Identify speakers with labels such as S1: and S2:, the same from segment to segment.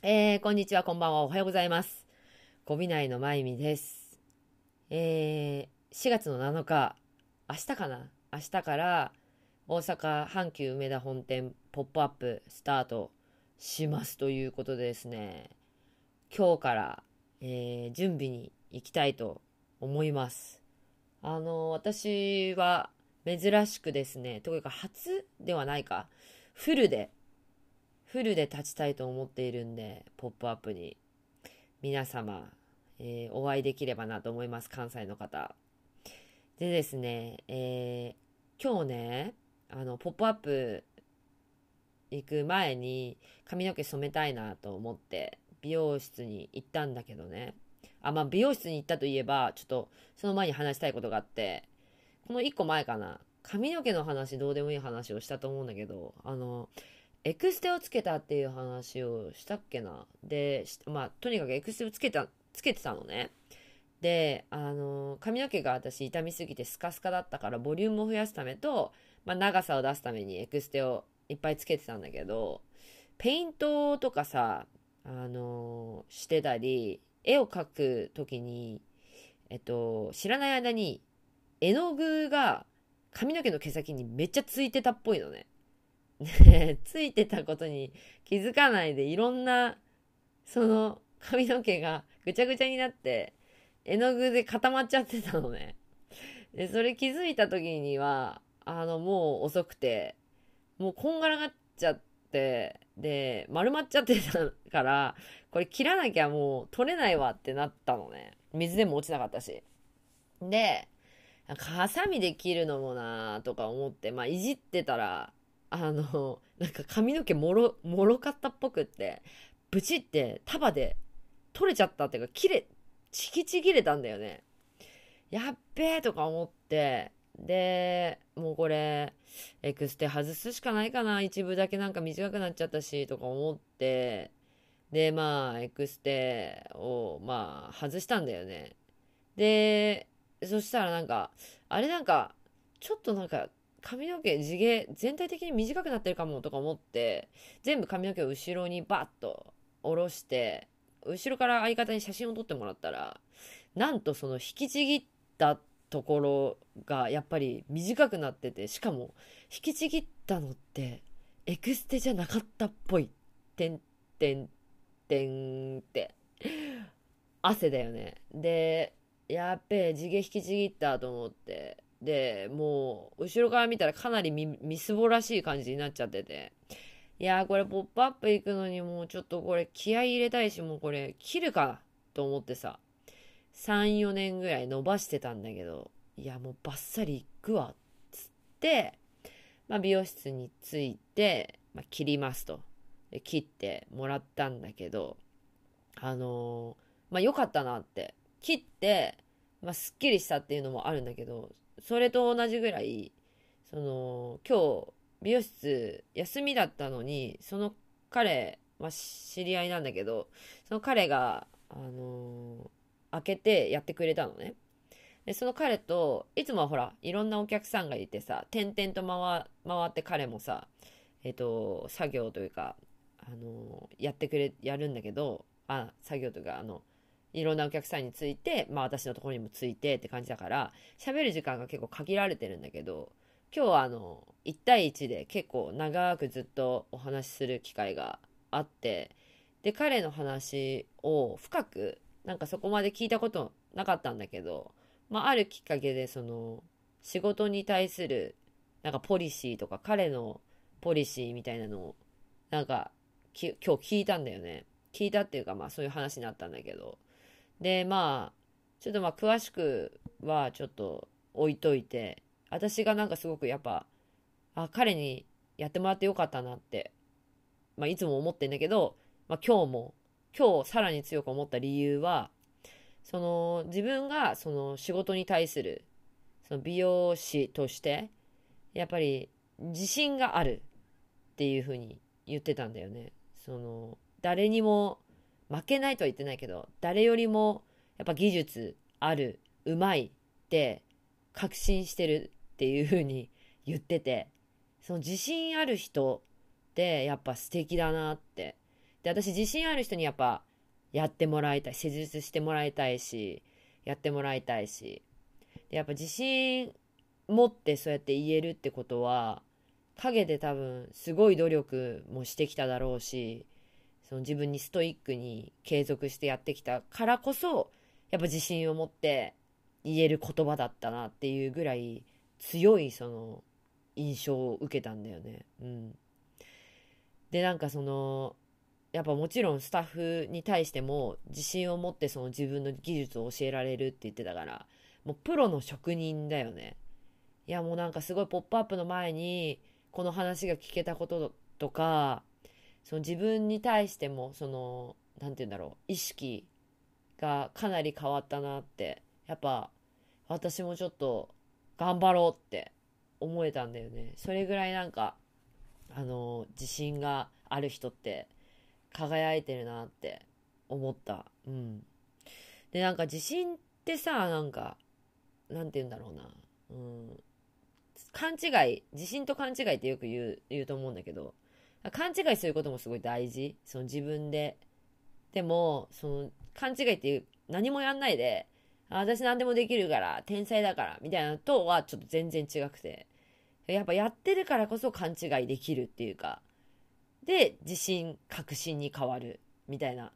S1: えー、こんにちは、こんばんは、おはようございます。ゴビ内のまゆみです。えー、4月の7日、明日かな？明日から大阪阪急梅田本店ポップアップスタートしますということでですね、今日から、えー準備に行きたいと思います。あの、私は珍しくですね、というか初ではないか、フルで、フルで立ちたいと思っているんで、ポップアップに皆様、えーお会いできればなと思います、関西の方。でですね、えー今日ね、あの、ポップアップ行く前に髪の毛染めたいなと思って美容室に行ったんだけどね。あ、まあ美容室に行ったといえば、ちょっとその前に話したいことがあって、この1個前かな、髪の毛の話どうでもいい話をしたと思うんだけど、あの、エクステをつけたっていう話をしたっけな。で、まあとにかくエクステをつけた、つけてたのね。で、あの、髪の毛が私傷みすぎてスカスカだったからボリュームを増やすためと、まあ長さを出すためにエクステをいっぱいつけてたんだけど、ペイントとかさ、あのしてたり、絵を描くときに、えっと、知らない間に絵の具が髪の毛の毛先にめっちゃついてたっぽいのね。ついてたことに気づかないでいろんなその髪の毛がぐちゃぐちゃになって絵の具で固まっちゃってたのね。で、それ気づいた時には、あの、もう遅くて、もうこんがらがっちゃって、で、丸まっちゃってたから、これ切らなきゃもう取れないわってなったのね。水でも落ちなかったし。で、ハサミで切るのもなとか思って、まあ、いじってたら、あの、なんか髪の毛もろ、もろかったっぽくって、ブチって束で取れちゃったっていうか、切れ、ちきちぎれたんだよね。やっべえとか思って、で、もうこれ、エクステ外すしかないかな。一部だけなんか短くなっちゃったし、とか思って、で、まあ、エクステを、まあ、外したんだよね。で、そしたらなんか、あれなんか、ちょっとなんか、髪の毛地毛全体的に短くなってるかもとか思って全部髪の毛を後ろにバッと下ろして後ろから相方に写真を撮ってもらったらなんとその引きちぎったところがやっぱり短くなっててしかも引きちぎったのってエクステじゃなかったっぽい。てんてんてんって。汗だよね。でやっべえ地毛引きちぎったと思って。でもう後ろから見たらかなりみすぼらしい感じになっちゃってて。いやーこれポップアップ行くのにもうちょっとこれ気合い入れたいしもうこれ切るかと思ってさ。34年ぐらい伸ばしてたんだけど。いやもうバッサリいくわっつって、まあ、美容室に着いて、まあ、切りますと。切ってもらったんだけど。あのーまあ良かったなって。切って、まあ、すっきりしたっていうのもあるんだけどそれと同じぐらいその今日美容室休みだったのにその彼、まあ、知り合いなんだけどその彼が、あのー開けてやってくれたのね。でその彼といつもはほらいろんなお客さんがいてさ点々と回回って彼もさえっ、と作業というか、あのーやってくれやるんだけどあ作業というかあのいろんなお客さんについて、まあ私のところにもついてって感じだから、喋る時間が結構限られてるんだけど、今日はあの、1対1で結構長くずっとお話しする機会があって、で、彼の話を深く、なんかそこまで聞いたことなかったんだけど、まああるきっかけでその、仕事に対する、なんかポリシーとか彼のポリシーみたいなのを、なんか今日聞いたんだよね。聞いたっていうかまあそういう話になったんだけど、でまあちょっとまあ詳しくはちょっと置いといて私がなんかすごくやっぱあ彼にやってもらってよかったなって、まあ、いつも思ってんだけど、まあ、今日も今日さらに強く思った理由はその自分がその仕事に対するその美容師としてやっぱり自信があるっていうふうに言ってたんだよね。その誰にも負けないとは言ってないけど誰よりもやっぱ技術あるうまいって確信してるっていう風に言っててその自信ある人ってやっぱ素敵だなってで、私自信ある人にやっぱやってもらいたい。施術してもらいたいし、やってもらいたいし。で、やっぱ自信持ってそうやって言えるってことは、陰で多分すごい努力もしてきただろうし、その自分にストイックに継続してやってきたからこそ、やっぱ自信を持って言える言葉だったなっていうぐらい強いその印象を受けたんだよね。うん。で、なんかその、やっぱもちろんスタッフに対しても自信を持ってその自分の技術を教えられるって言ってたから、もうプロの職人だよね。いやもうなんかすごいポップアップの前にこの話が聞けたこととか、その自分に対してもその、なんて言うんだろう、意識がかなり変わったなって、やっぱ私もちょっと頑張ろうって思えたんだよね。それぐらいなんか、あの、自信がある人って輝いてるなって思った。うん。で、なんか自信ってさ、なんか、なんて言うんだろうな。うん。勘違い、自信と勘違いってよく言う、言うと思うんだけど、勘違いすることもすごい大事。その自分で。でも、その、勘違いっていう、何もやんないで、私何でもできるから、天才だから、みたいなとはちょっと全然違くて。やっぱやってるからこそ勘違いできるっていうか、で、自信、確信に変わる、みたいな。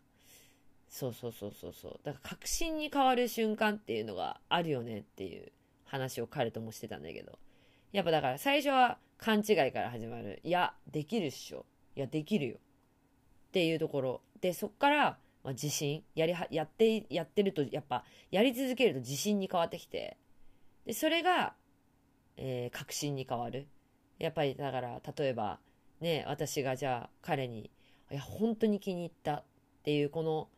S1: そうそうそうそうそう。だから確信に変わる瞬間っていうのがあるよねっていう話を彼ともしてたんだけど。やっぱだから最初は勘違いから始まる。いや、できるっしょ。いや、できるよ。っていうところ。で、そっから、まあ、自信。やりは、やって、やってると、やっぱ、やり続けると自信に変わってきて。で、それが、えー、確信に変わる。やっぱり、だから、例えば、ね、私がじゃあ彼に、いや、本当に気に入ったっていう、この、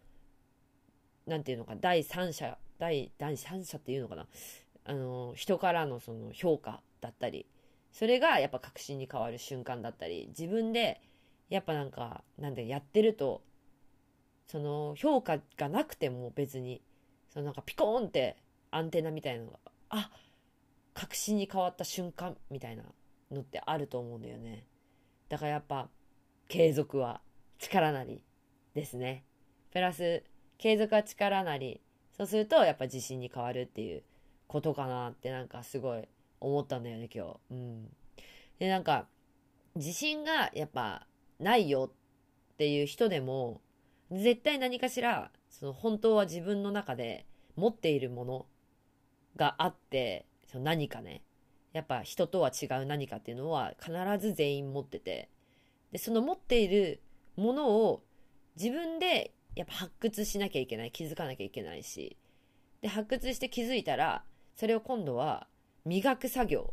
S1: なんていうのか、第三者、第、第三者っていうのかな。あの、人からのその評価だったり、それがやっぱ確信に変わる瞬間だったり、自分で、やっぱなんか、なんでやってると、その評価がなくても別に、そのなんかピコーンってアンテナみたいなのが、あ確信に変わった瞬間みたいなのってあると思うんだよね。だからやっぱ、継続は力なりですね。プラス、継続は力なり。そうすると、やっぱ自信に変わるっていうことかなってなんかすごい思ったんだよね、今日。うん。で、なんか、自信がやっぱないよっていう人でも、絶対何かしら、その本当は自分の中で持っているものがあって、その何かね、やっぱ人とは違う何かっていうのは必ず全員持ってて、で、その持っているものを自分でやっぱ発掘しなきゃいけない、気づかなきゃいけないし、で、発掘して気づいたら、それを今度は磨く作業、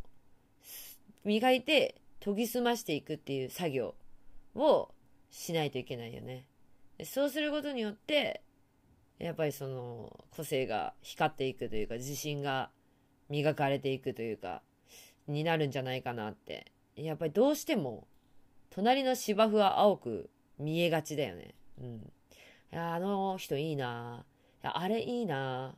S1: 磨いて研ぎ澄ましていくっていう作業をしないといけないよね。そうすることによって、やっぱりその個性が光っていくというか、自信が磨かれていくというか、になるんじゃないかなって。やっぱりどうしても、隣の芝生は青く見えがちだよね。うん。あの人いいな。あれいいな。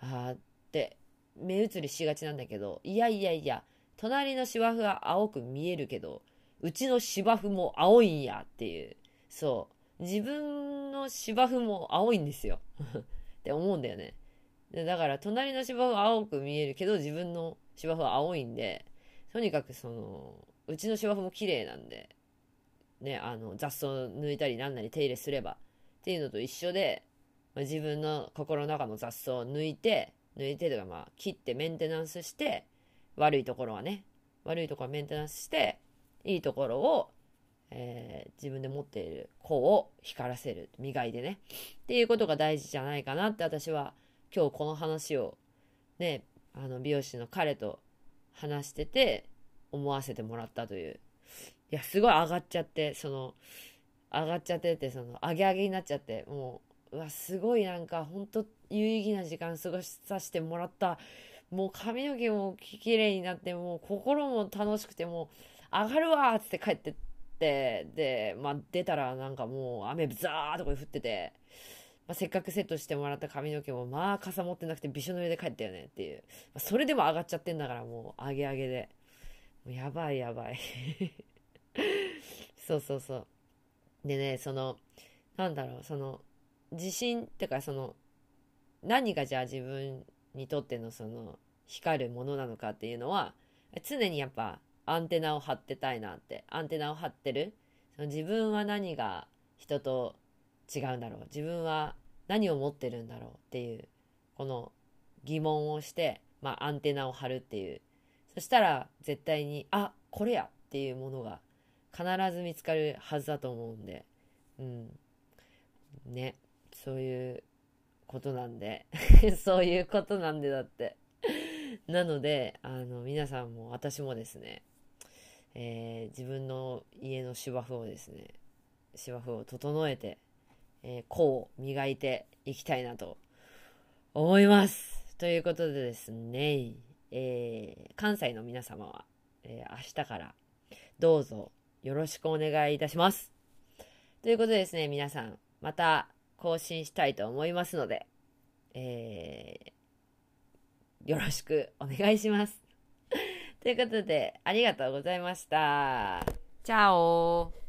S1: あって、目移りしがちなんだけど、いやいやいや、隣の芝生は青く見えるけど、うちの芝生も青いんやっていう。そう。自分の芝生も青いんですよ。って思うんだよね。だから隣の芝生は青く見えるけど自分の芝生は青いんでとにかくそのうちの芝生も綺麗なんでねあの雑草抜いたりなんなり手入れすればっていうのと一緒で、まあ、自分の心の中の雑草を抜いて抜いてとかまあ切ってメンテナンスして悪いところはね悪いところはメンテナンスしていいところを、えー、自分で持っている子を光らせる磨いてねっていうことが大事じゃないかなって私は今日この話をね、あの美容師の彼と話してて思わせてもらったという。いや、すごい上がっちゃって、その、上がっちゃってて、その、上げ上げになっちゃって、もう、うわ、すごいなんか、ほんと有意義な時間過ごしさせてもらった。もう髪の毛も綺麗になって、もう心も楽しくて、もう、上がるわーって帰ってって、で、まあ出たらなんかもう雨ザーとか降ってて、まあ、せっかくセットしてもらった髪の毛も、まあ、傘持ってなくてびしょ濡れで帰ったよねっていう。まあ、それでも上がっちゃってんだから、もう、上げ上げで。もうやばいやばいそうそうそう。でね、その、なんだろうその自信ってかその何がじゃあ自分にとってのその光るものなのかっていうのは常にやっぱアンテナを張ってたいなってアンテナを張ってるその自分は何が人と違うんだろう自分は何を持ってるんだろうっていうこの疑問をして、まあ、アンテナを張るっていう。そしたら絶対にあこれやっていうものが必ず見つかるはずだと思うんで。うん。ね。そういうことなんで。そういうことなんでだって。なのであの皆さんも私もですね、えー、自分の家の芝生をですね芝生を整えて、えー、甲を磨いていきたいなと思います。ということでですね、えー、関西の皆様は、え明日からどうぞよろしくお願いいたします。ということでですね皆さんまた更新したいと思いますので、えー、よろしくお願いします。ということで、ありがとうございました。チャオ